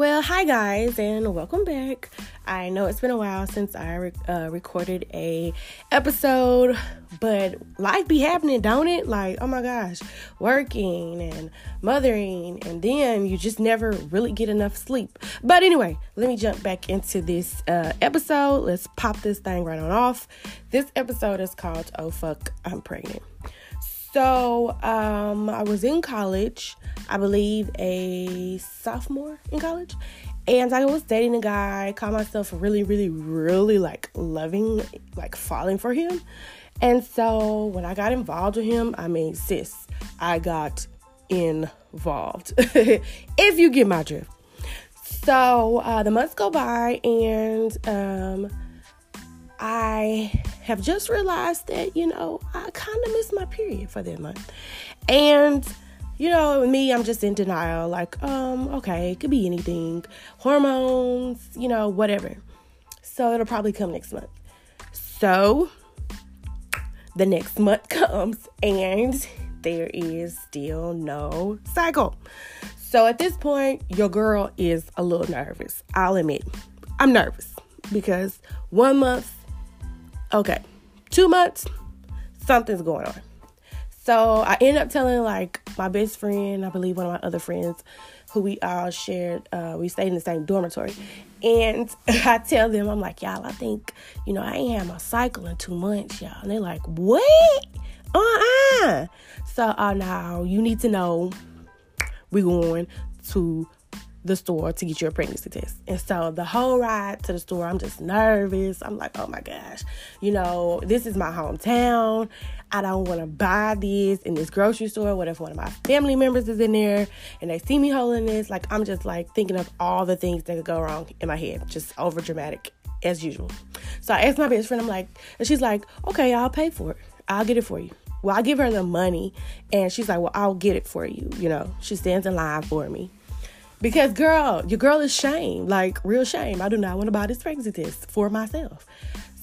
Well, hi guys, and welcome back. I know it's been a while since I re- uh, recorded a episode, but life be happening, don't it? Like, oh my gosh, working and mothering, and then you just never really get enough sleep. But anyway, let me jump back into this uh, episode. Let's pop this thing right on off. This episode is called "Oh Fuck, I'm Pregnant." So, um, I was in college, I believe a sophomore in college, and I was dating a guy, caught myself really, really, really like loving, like falling for him. And so when I got involved with him, I mean, sis, I got involved. if you get my drift. So uh, the months go by, and um, I have just realized that, you know, I kind of missed my period for that month. And, you know, me, I'm just in denial. Like, um, okay, it could be anything. Hormones, you know, whatever. So it'll probably come next month. So the next month comes and there is still no cycle. So at this point, your girl is a little nervous. I'll admit, I'm nervous because one month okay, two months, something's going on. So I end up telling like my best friend, I believe one of my other friends, who we all shared, uh, we stayed in the same dormitory. And I tell them, I'm like, y'all, I think, you know, I ain't had my cycle in two months, y'all. And they're like, what? Uh-uh. So uh now you need to know we're going to the store to get your pregnancy test. And so the whole ride to the store, I'm just nervous. I'm like, oh my gosh, you know, this is my hometown. I don't want to buy this in this grocery store. What if one of my family members is in there and they see me holding this? Like, I'm just like thinking of all the things that could go wrong in my head, just over dramatic as usual. So I asked my best friend, I'm like, and she's like, okay, I'll pay for it. I'll get it for you. Well, I give her the money and she's like, well, I'll get it for you. You know, she stands in line for me. Because girl, your girl is shame, like real shame. I do not want to buy this pregnancy test for myself.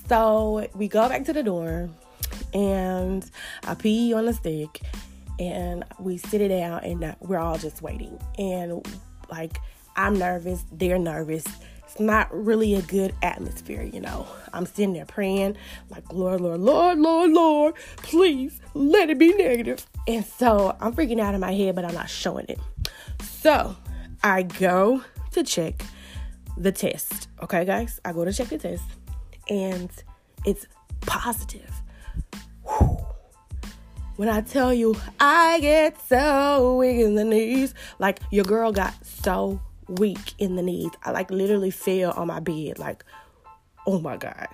So we go back to the door and I pee on the stick and we sit it out and we're all just waiting. And like I'm nervous, they're nervous. It's not really a good atmosphere, you know. I'm sitting there praying, like, Lord, Lord, Lord, Lord, Lord, please let it be negative. And so I'm freaking out in my head, but I'm not showing it. So I go to check the test. Okay, guys, I go to check the test and it's positive. Whew. When I tell you, I get so weak in the knees, like your girl got so weak in the knees. I like literally fell on my bed, like, oh my God,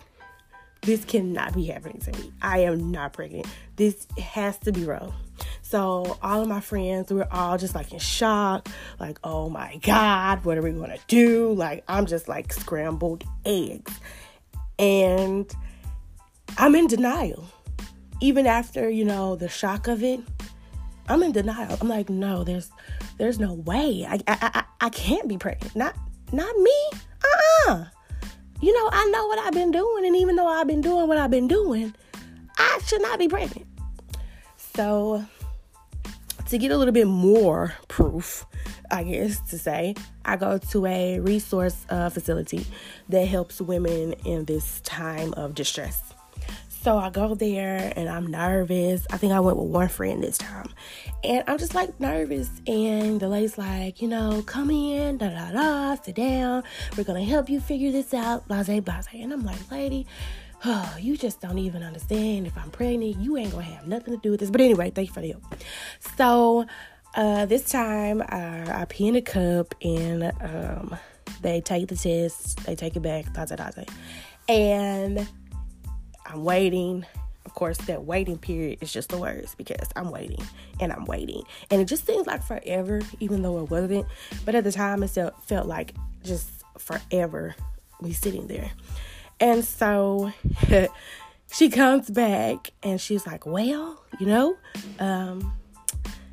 this cannot be happening to me. I am not pregnant. This has to be wrong. So all of my friends, we were all just like in shock, like, oh my God, what are we gonna do? Like, I'm just like scrambled eggs. And I'm in denial. Even after, you know, the shock of it, I'm in denial. I'm like, no, there's there's no way. I I I, I can't be pregnant. Not not me. Uh-uh. You know, I know what I've been doing, and even though I've been doing what I've been doing, I should not be pregnant. So to get a little bit more proof, I guess to say, I go to a resource uh, facility that helps women in this time of distress. So I go there and I'm nervous. I think I went with one friend this time. And I'm just like nervous. And the lady's like, you know, come in, da da da, sit down. We're going to help you figure this out, blase, blase. And I'm like, lady, oh, you just don't even understand if I'm pregnant. You ain't gonna have nothing to do with this. But anyway, thank you for the help. So uh, this time I, I pee in a cup and um, they take the test, they take it back, da da da. And I'm waiting. Of course, that waiting period is just the words because I'm waiting and I'm waiting. And it just seems like forever, even though it wasn't. But at the time, it felt like just forever we sitting there. And so she comes back and she's like, Well, you know, um,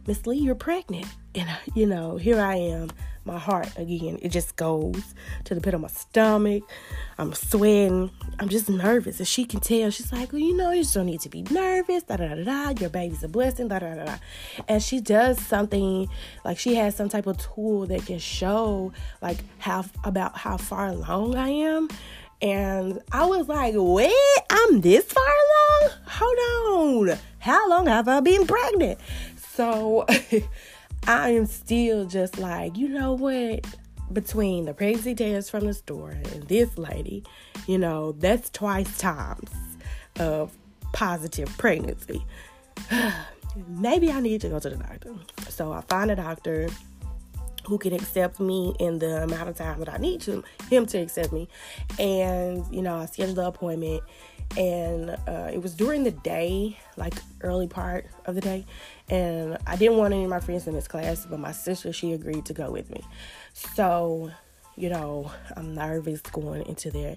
Miss Lee, you're pregnant. And, you know, here I am. My heart, again, it just goes to the pit of my stomach. I'm sweating. I'm just nervous. And she can tell. She's like, well, you know, you just don't need to be nervous. Da da da da. Your baby's a blessing. Da da da da. And she does something like she has some type of tool that can show like how about how far along I am. And I was like, wait, I'm this far along? Hold on. How long have I been pregnant? So I am still just like, you know what? Between the pregnancy test from the store and this lady, you know, that's twice times of positive pregnancy. Maybe I need to go to the doctor. So I find a doctor who can accept me in the amount of time that I need to him to accept me. And you know, I scheduled the appointment, and uh, it was during the day, like early part of the day. And I didn't want any of my friends in this class, but my sister she agreed to go with me. So, you know, I'm nervous going into there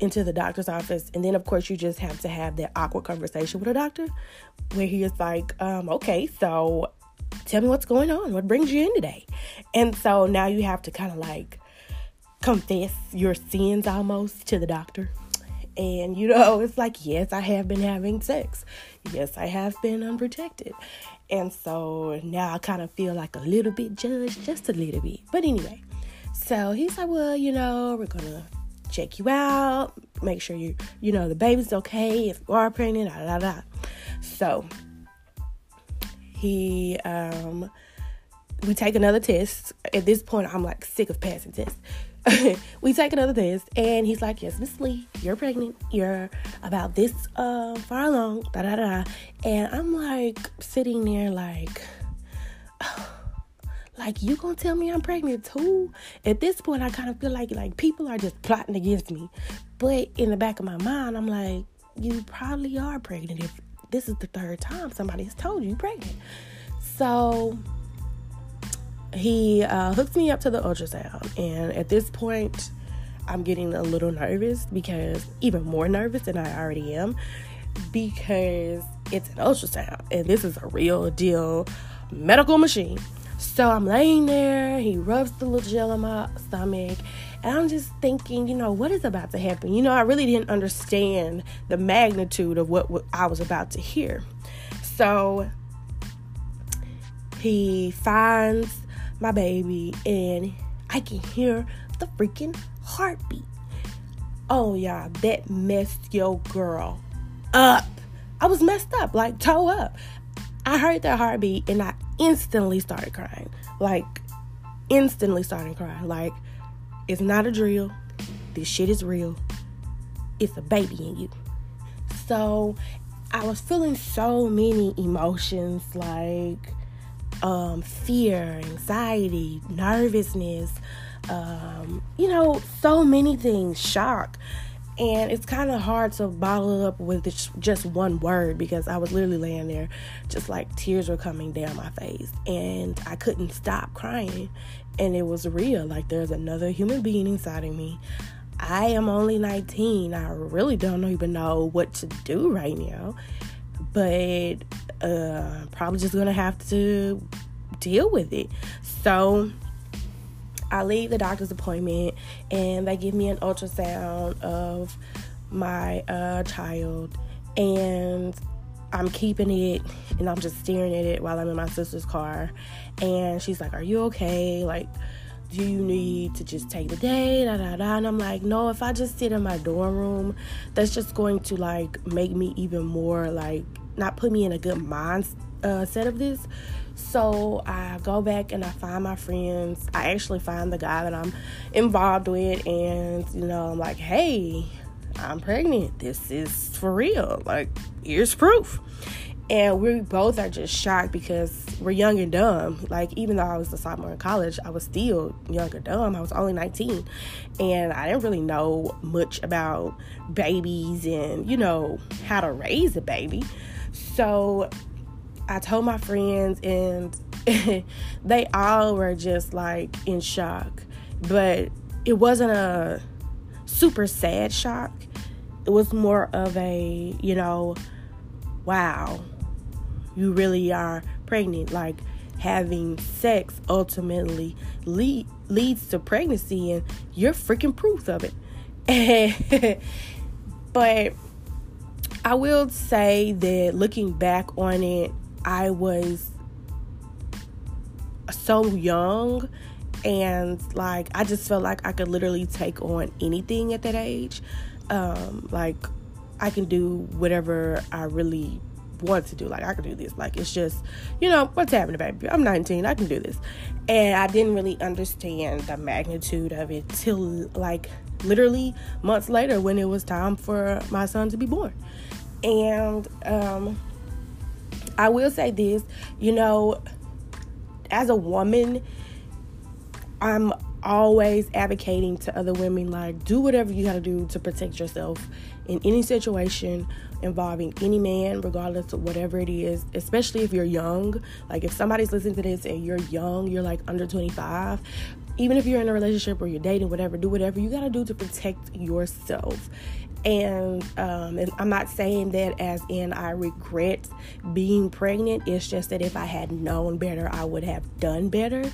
into the doctor's office and then of course you just have to have that awkward conversation with a doctor where he is like um, okay so tell me what's going on. What brings you in today? And so now you have to kind of like confess your sins almost to the doctor. And you know, it's like, yes, I have been having sex. Yes, I have been unprotected. And so now I kind of feel like a little bit judged, just a little bit. But anyway, so he's like, well, you know, we're going to check you out, make sure you, you know, the baby's okay if you are pregnant, da da da. So he um we take another test. At this point, I'm like sick of passing tests. we take another test, and he's like, "Yes, Miss Lee, you're pregnant. You're about this uh, far along." Da da da. And I'm like sitting there, like, like you gonna tell me I'm pregnant too? At this point, I kind of feel like like people are just plotting against me. But in the back of my mind, I'm like, you probably are pregnant if this is the third time somebody has told you pregnant. So he uh, hooks me up to the ultrasound, and at this point, I'm getting a little nervous because even more nervous than I already am because it's an ultrasound and this is a real deal medical machine. So I'm laying there, he rubs the little gel on my stomach, and I'm just thinking, you know, what is about to happen? You know, I really didn't understand the magnitude of what I was about to hear. So he finds my baby, and I can hear the freaking heartbeat. Oh, y'all, that messed your girl up. I was messed up, like toe up. I heard that heartbeat and I instantly started crying. Like, instantly started crying. Like, it's not a drill. This shit is real. It's a baby in you. So I was feeling so many emotions like um, fear, anxiety, nervousness, um, you know, so many things, shock. And it's kind of hard to bottle up with just one word because I was literally laying there, just like tears were coming down my face, and I couldn't stop crying. And it was real. Like there's another human being inside of me. I am only 19. I really don't even know what to do right now, but uh, probably just gonna have to deal with it. So I leave the doctor's appointment and they give me an ultrasound of my uh, child and I'm keeping it and I'm just staring at it while I'm in my sister's car and she's like, Are you okay? Like, you need to just take the day? Da da da. And I'm like, no, if I just sit in my dorm room, that's just going to like make me even more like not put me in a good mindset uh, set of this. So I go back and I find my friends. I actually find the guy that I'm involved with, and you know, I'm like, hey, I'm pregnant. This is for real. Like, here's proof. And we both are just shocked because we're young and dumb. Like, even though I was a sophomore in college, I was still young and dumb. I was only 19. And I didn't really know much about babies and, you know, how to raise a baby. So I told my friends, and they all were just like in shock. But it wasn't a super sad shock. It was more of a, you know, wow, you really are pregnant. Like having sex ultimately lead, leads to pregnancy, and you're freaking proof of it. but I will say that looking back on it, I was so young and like I just felt like I could literally take on anything at that age. Um, like I can do whatever I really want to do. Like I can do this. Like it's just, you know, what's happening, baby? I'm 19. I can do this. And I didn't really understand the magnitude of it till like literally months later when it was time for my son to be born. And um I will say this, you know, as a woman, I'm always advocating to other women like do whatever you got to do to protect yourself in any situation involving any man regardless of whatever it is especially if you're young. Like if somebody's listening to this and you're young you're like under 25 even if you're in a relationship or you're dating whatever do whatever you got to do to protect yourself. And, um, and I'm not saying that as in I regret being pregnant. It's just that if I had known better, I would have done better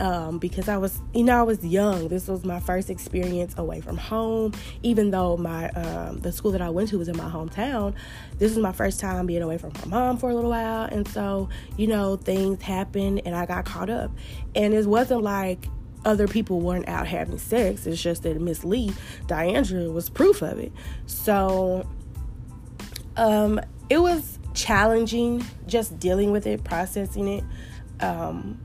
um, because I was, you know, I was young. This was my first experience away from home. Even though my um, the school that I went to was in my hometown, this was my first time being away from my mom for a little while, and so you know things happened, and I got caught up. And it wasn't like other people weren't out having sex. It's just that Miss Lee, Diandra, was proof of it. So, um, it was challenging just dealing with it, processing it. Um,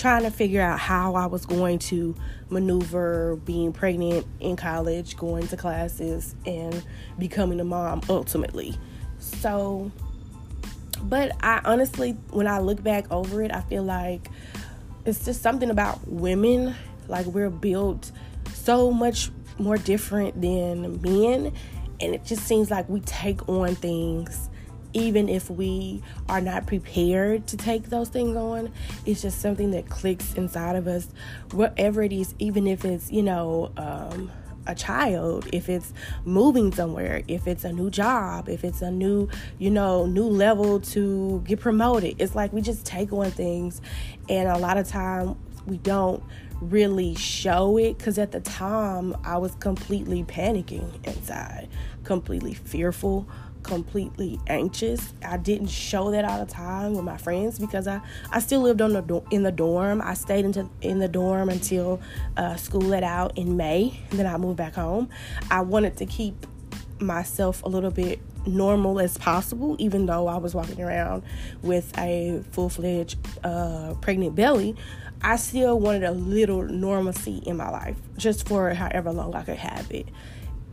trying to figure out how I was going to maneuver being pregnant in college, going to classes, and becoming a mom ultimately. So, but I honestly, when I look back over it, I feel like it's just something about women. Like we're built so much more different than men, and it just seems like we take on things even if we are not prepared to take those things on, it's just something that clicks inside of us, whatever it is, even if it's, you know, um, a child, if it's moving somewhere, if it's a new job, if it's a new, you know, new level to get promoted. It's like we just take on things, and a lot of time we don't really show it because at the time I was completely panicking inside, completely fearful completely anxious. I didn't show that all the time with my friends because I, I still lived on the do- in the dorm. I stayed into in the dorm until uh, school let out in May. then I moved back home. I wanted to keep myself a little bit normal as possible, even though I was walking around with a full fledged uh, pregnant belly. I still wanted a little normalcy in my life, just for however long I could have it.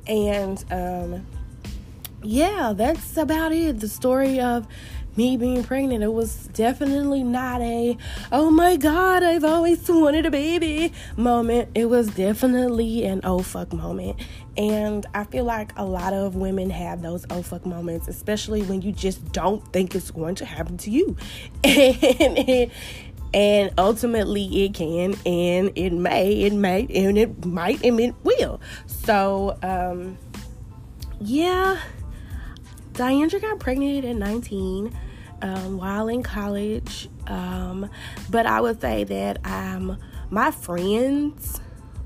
And um, yeah, that's about it. The story of me being pregnant. It was definitely not a, oh my God, I've always wanted a baby moment. It was definitely an oh fuck moment. And I feel like a lot of women have those oh fuck moments, especially when you just don't think it's going to happen to you. And and ultimately it can and it may it may and it might and it will so um yeah Diandra got pregnant at 19 um, while in college. Um, but I would say that um, my friends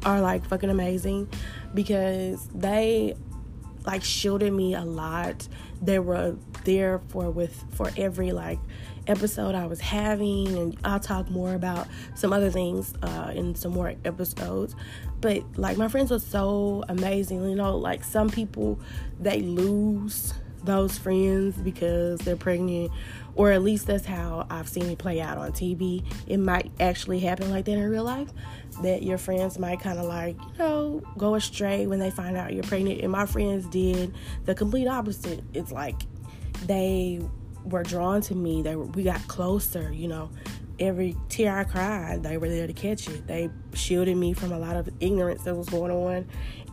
are like fucking amazing because they like shielded me a lot. They were there for with for every like episode I was having, and I'll talk more about some other things uh, in some more episodes. But like my friends were so amazing, you know. Like some people, they lose those friends because they're pregnant, or at least that's how I've seen it play out on TV. It might actually happen like that in real life. That your friends might kind of like, you know, go astray when they find out you're pregnant. And my friends did the complete opposite. It's like they were drawn to me. They were, we got closer, you know. Every tear I cried, they were there to catch it. They shielded me from a lot of ignorance that was going on.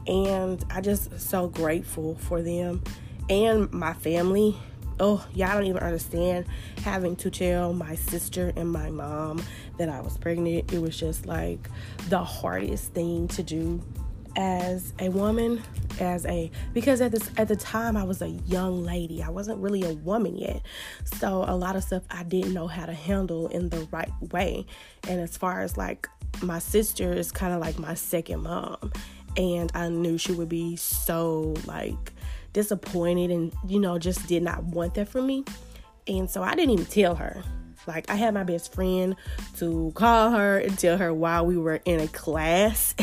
And I just so grateful for them and my family. Oh, y'all don't even understand having to tell my sister and my mom that I was pregnant. It was just like the hardest thing to do as a woman. as a because at this at the time I was a young lady. I wasn't really a woman yet. So a lot of stuff I didn't know how to handle in the right way. And as far as like my sister is kind of like my second mom and I knew she would be so like disappointed and you know just did not want that for me. And so I didn't even tell her. Like I had my best friend to call her and tell her while we were in a class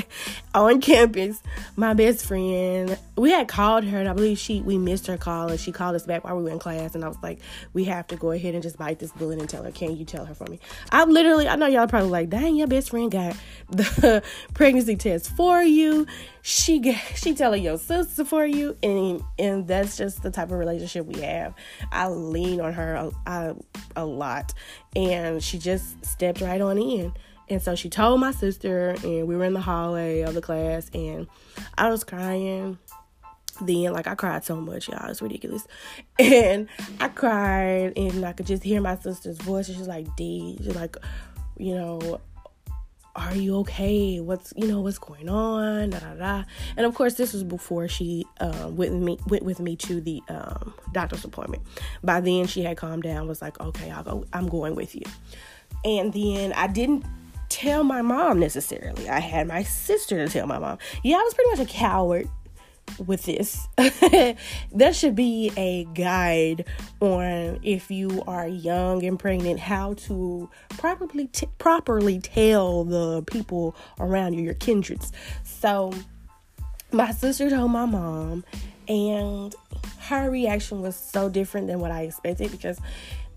on campus. My best friend, we had called her and I believe she we missed her call and she called us back while we were in class and I was like, we have to go ahead and just bite this bullet and tell her, can you tell her for me? I literally I know y'all probably like, dang, your best friend got the pregnancy test for you she get, she telling your sister for you and and that's just the type of relationship we have i lean on her a, a lot and she just stepped right on in and so she told my sister and we were in the hallway of the class and i was crying then like i cried so much y'all it's ridiculous and i cried and i could just hear my sister's voice and she's like d she's like you know are you okay? What's you know what's going on? Da, da, da. And of course, this was before she uh, went with me went with me to the um, doctor's appointment. By then, she had calmed down. Was like, okay, I'll go. I'm going with you. And then I didn't tell my mom necessarily. I had my sister to tell my mom. Yeah, I was pretty much a coward with this. there should be a guide on if you are young and pregnant how to properly t- properly tell the people around you, your kindreds. So my sister told my mom and her reaction was so different than what I expected because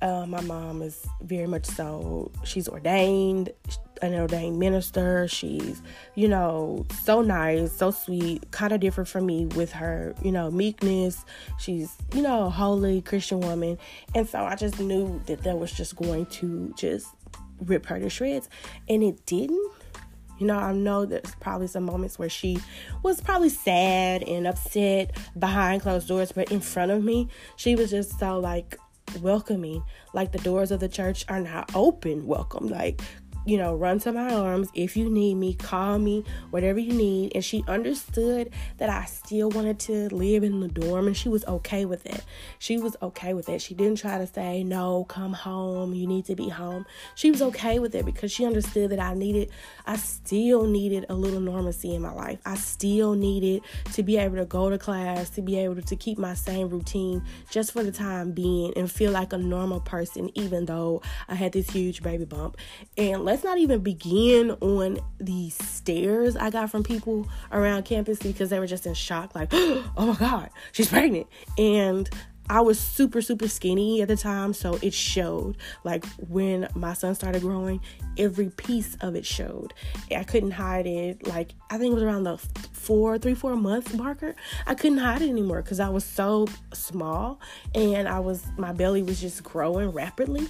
uh, my mom is very much so, she's ordained, an ordained minister. She's, you know, so nice, so sweet, kind of different from me with her, you know, meekness. She's, you know, a holy Christian woman. And so I just knew that that was just going to just rip her to shreds. And it didn't. You know, I know there's probably some moments where she was probably sad and upset behind closed doors, but in front of me, she was just so like welcoming. Like the doors of the church are now open, welcome. Like you know, run to my arms if you need me, call me, whatever you need. And she understood that I still wanted to live in the dorm and she was okay with it. She was okay with it. She didn't try to say, no, come home, you need to be home. She was okay with it because she understood that I needed, I still needed a little normalcy in my life. I still needed to be able to go to class, to be able to keep my same routine just for the time being and feel like a normal person, even though I had this huge baby bump. And let's let's not even begin on the stares I got from people around campus because they were just in shock, like, oh my God, she's pregnant. And I was super, super skinny at the time, so it showed. Like when my son started growing, every piece of it showed. I couldn't hide it. Like I think it was around the four, three, four month marker. I couldn't hide it anymore because I was so small and I was my belly was just growing rapidly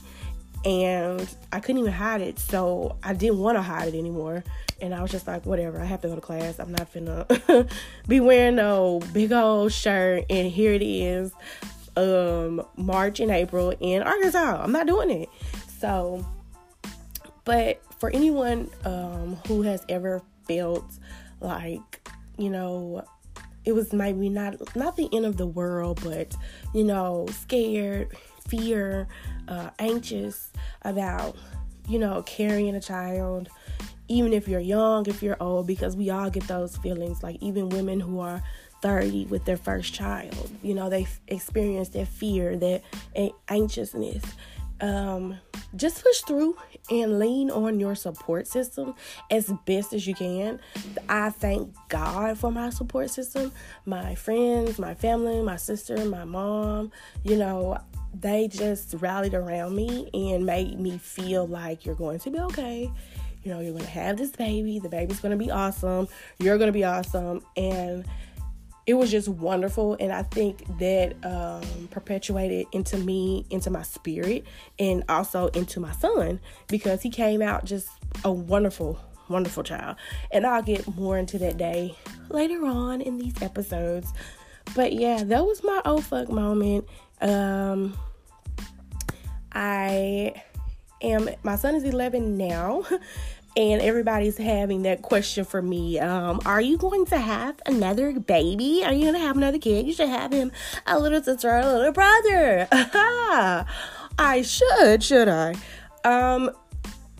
and I couldn't even hide it. So I didn't want to hide it anymore. And I was just like, whatever, I have to go to class. I'm not finna be wearing no big old shirt. And here it is, um, March and April in Arkansas. I'm not doing it. So, but for anyone um, who has ever felt like, you know, it was maybe not not the end of the world, but you know, scared, fear, uh, anxious about, you know, carrying a child, even if you're young, if you're old, because we all get those feelings. Like even women who are 30 with their first child, you know, they experience that fear, that anxiousness. Um, just push through and lean on your support system as best as you can. I thank God for my support system, my friends, my family, my sister, my mom. You know, they just rallied around me and made me feel like you're going to be okay. You know, you're going to have this baby. The baby's going to be awesome. You're going to be awesome. And it was just wonderful. And I think that um, perpetuated into me, into my spirit, and also into my son because he came out just a wonderful, wonderful child. And I'll get more into that day later on in these episodes. But yeah, that was my oh fuck moment. Um, I am, my son is 11 now. and everybody's having that question for me um, Are you going to have another baby? Are you going to have another kid? You should have him a little sister or a little brother. I should, should I? Um,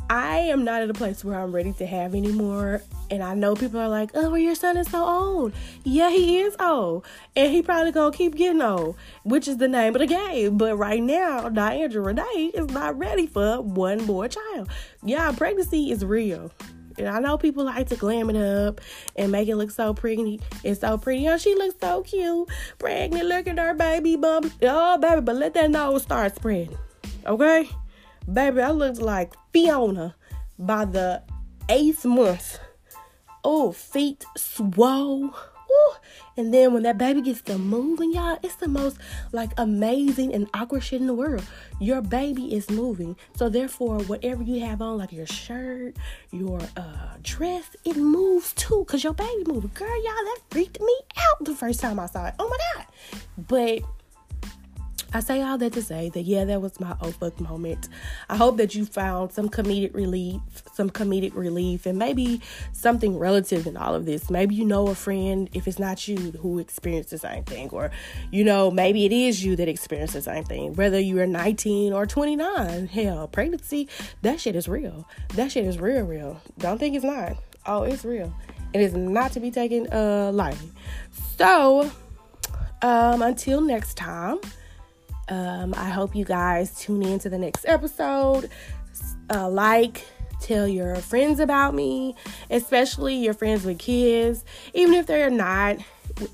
I am not at a place where I'm ready to have anymore. And I know people are like, oh, well, your son is so old. Yeah, he is old. And he probably gonna keep getting old, which is the name of the game. But right now, Diandra Renee is not ready for one more child. Yeah, pregnancy is real. And I know people like to glam it up and make it look so pretty. It's so pretty. Oh, she looks so cute. Pregnant, look at her baby bump. Oh, baby, but let that nose start spreading. Okay? Baby, I looked like Fiona by the eighth month. Oh, feet swole. Ooh. And then when that baby gets to moving, y'all, it's the most like amazing and awkward shit in the world. Your baby is moving. So therefore, whatever you have on, like your shirt, your uh dress, it moves too. Cause your baby moving. Girl, y'all, that freaked me out the first time I saw it. Oh my god. But I say all that to say that yeah, that was my oh fuck moment. I hope that you found some comedic relief, some comedic relief, and maybe something relative in all of this. Maybe you know a friend, if it's not you, who experienced the same thing, or you know, maybe it is you that experienced the same thing. Whether you are 19 or 29, hell, pregnancy, that shit is real. That shit is real, real. Don't think it's not. Oh, it's real. It is not to be taken uh lightly. So, um, until next time. Um, I hope you guys tune in to the next episode. Uh, like, tell your friends about me, especially your friends with kids, even if they're not,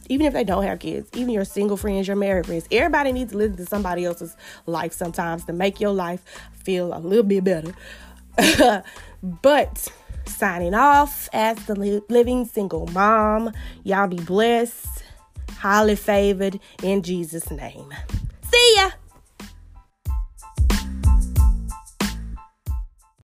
even if they don't have kids, even your single friends, your married friends. Everybody needs to listen to somebody else's life sometimes to make your life feel a little bit better. but signing off as the living single mom, y'all be blessed, highly favored in Jesus' name. See ya!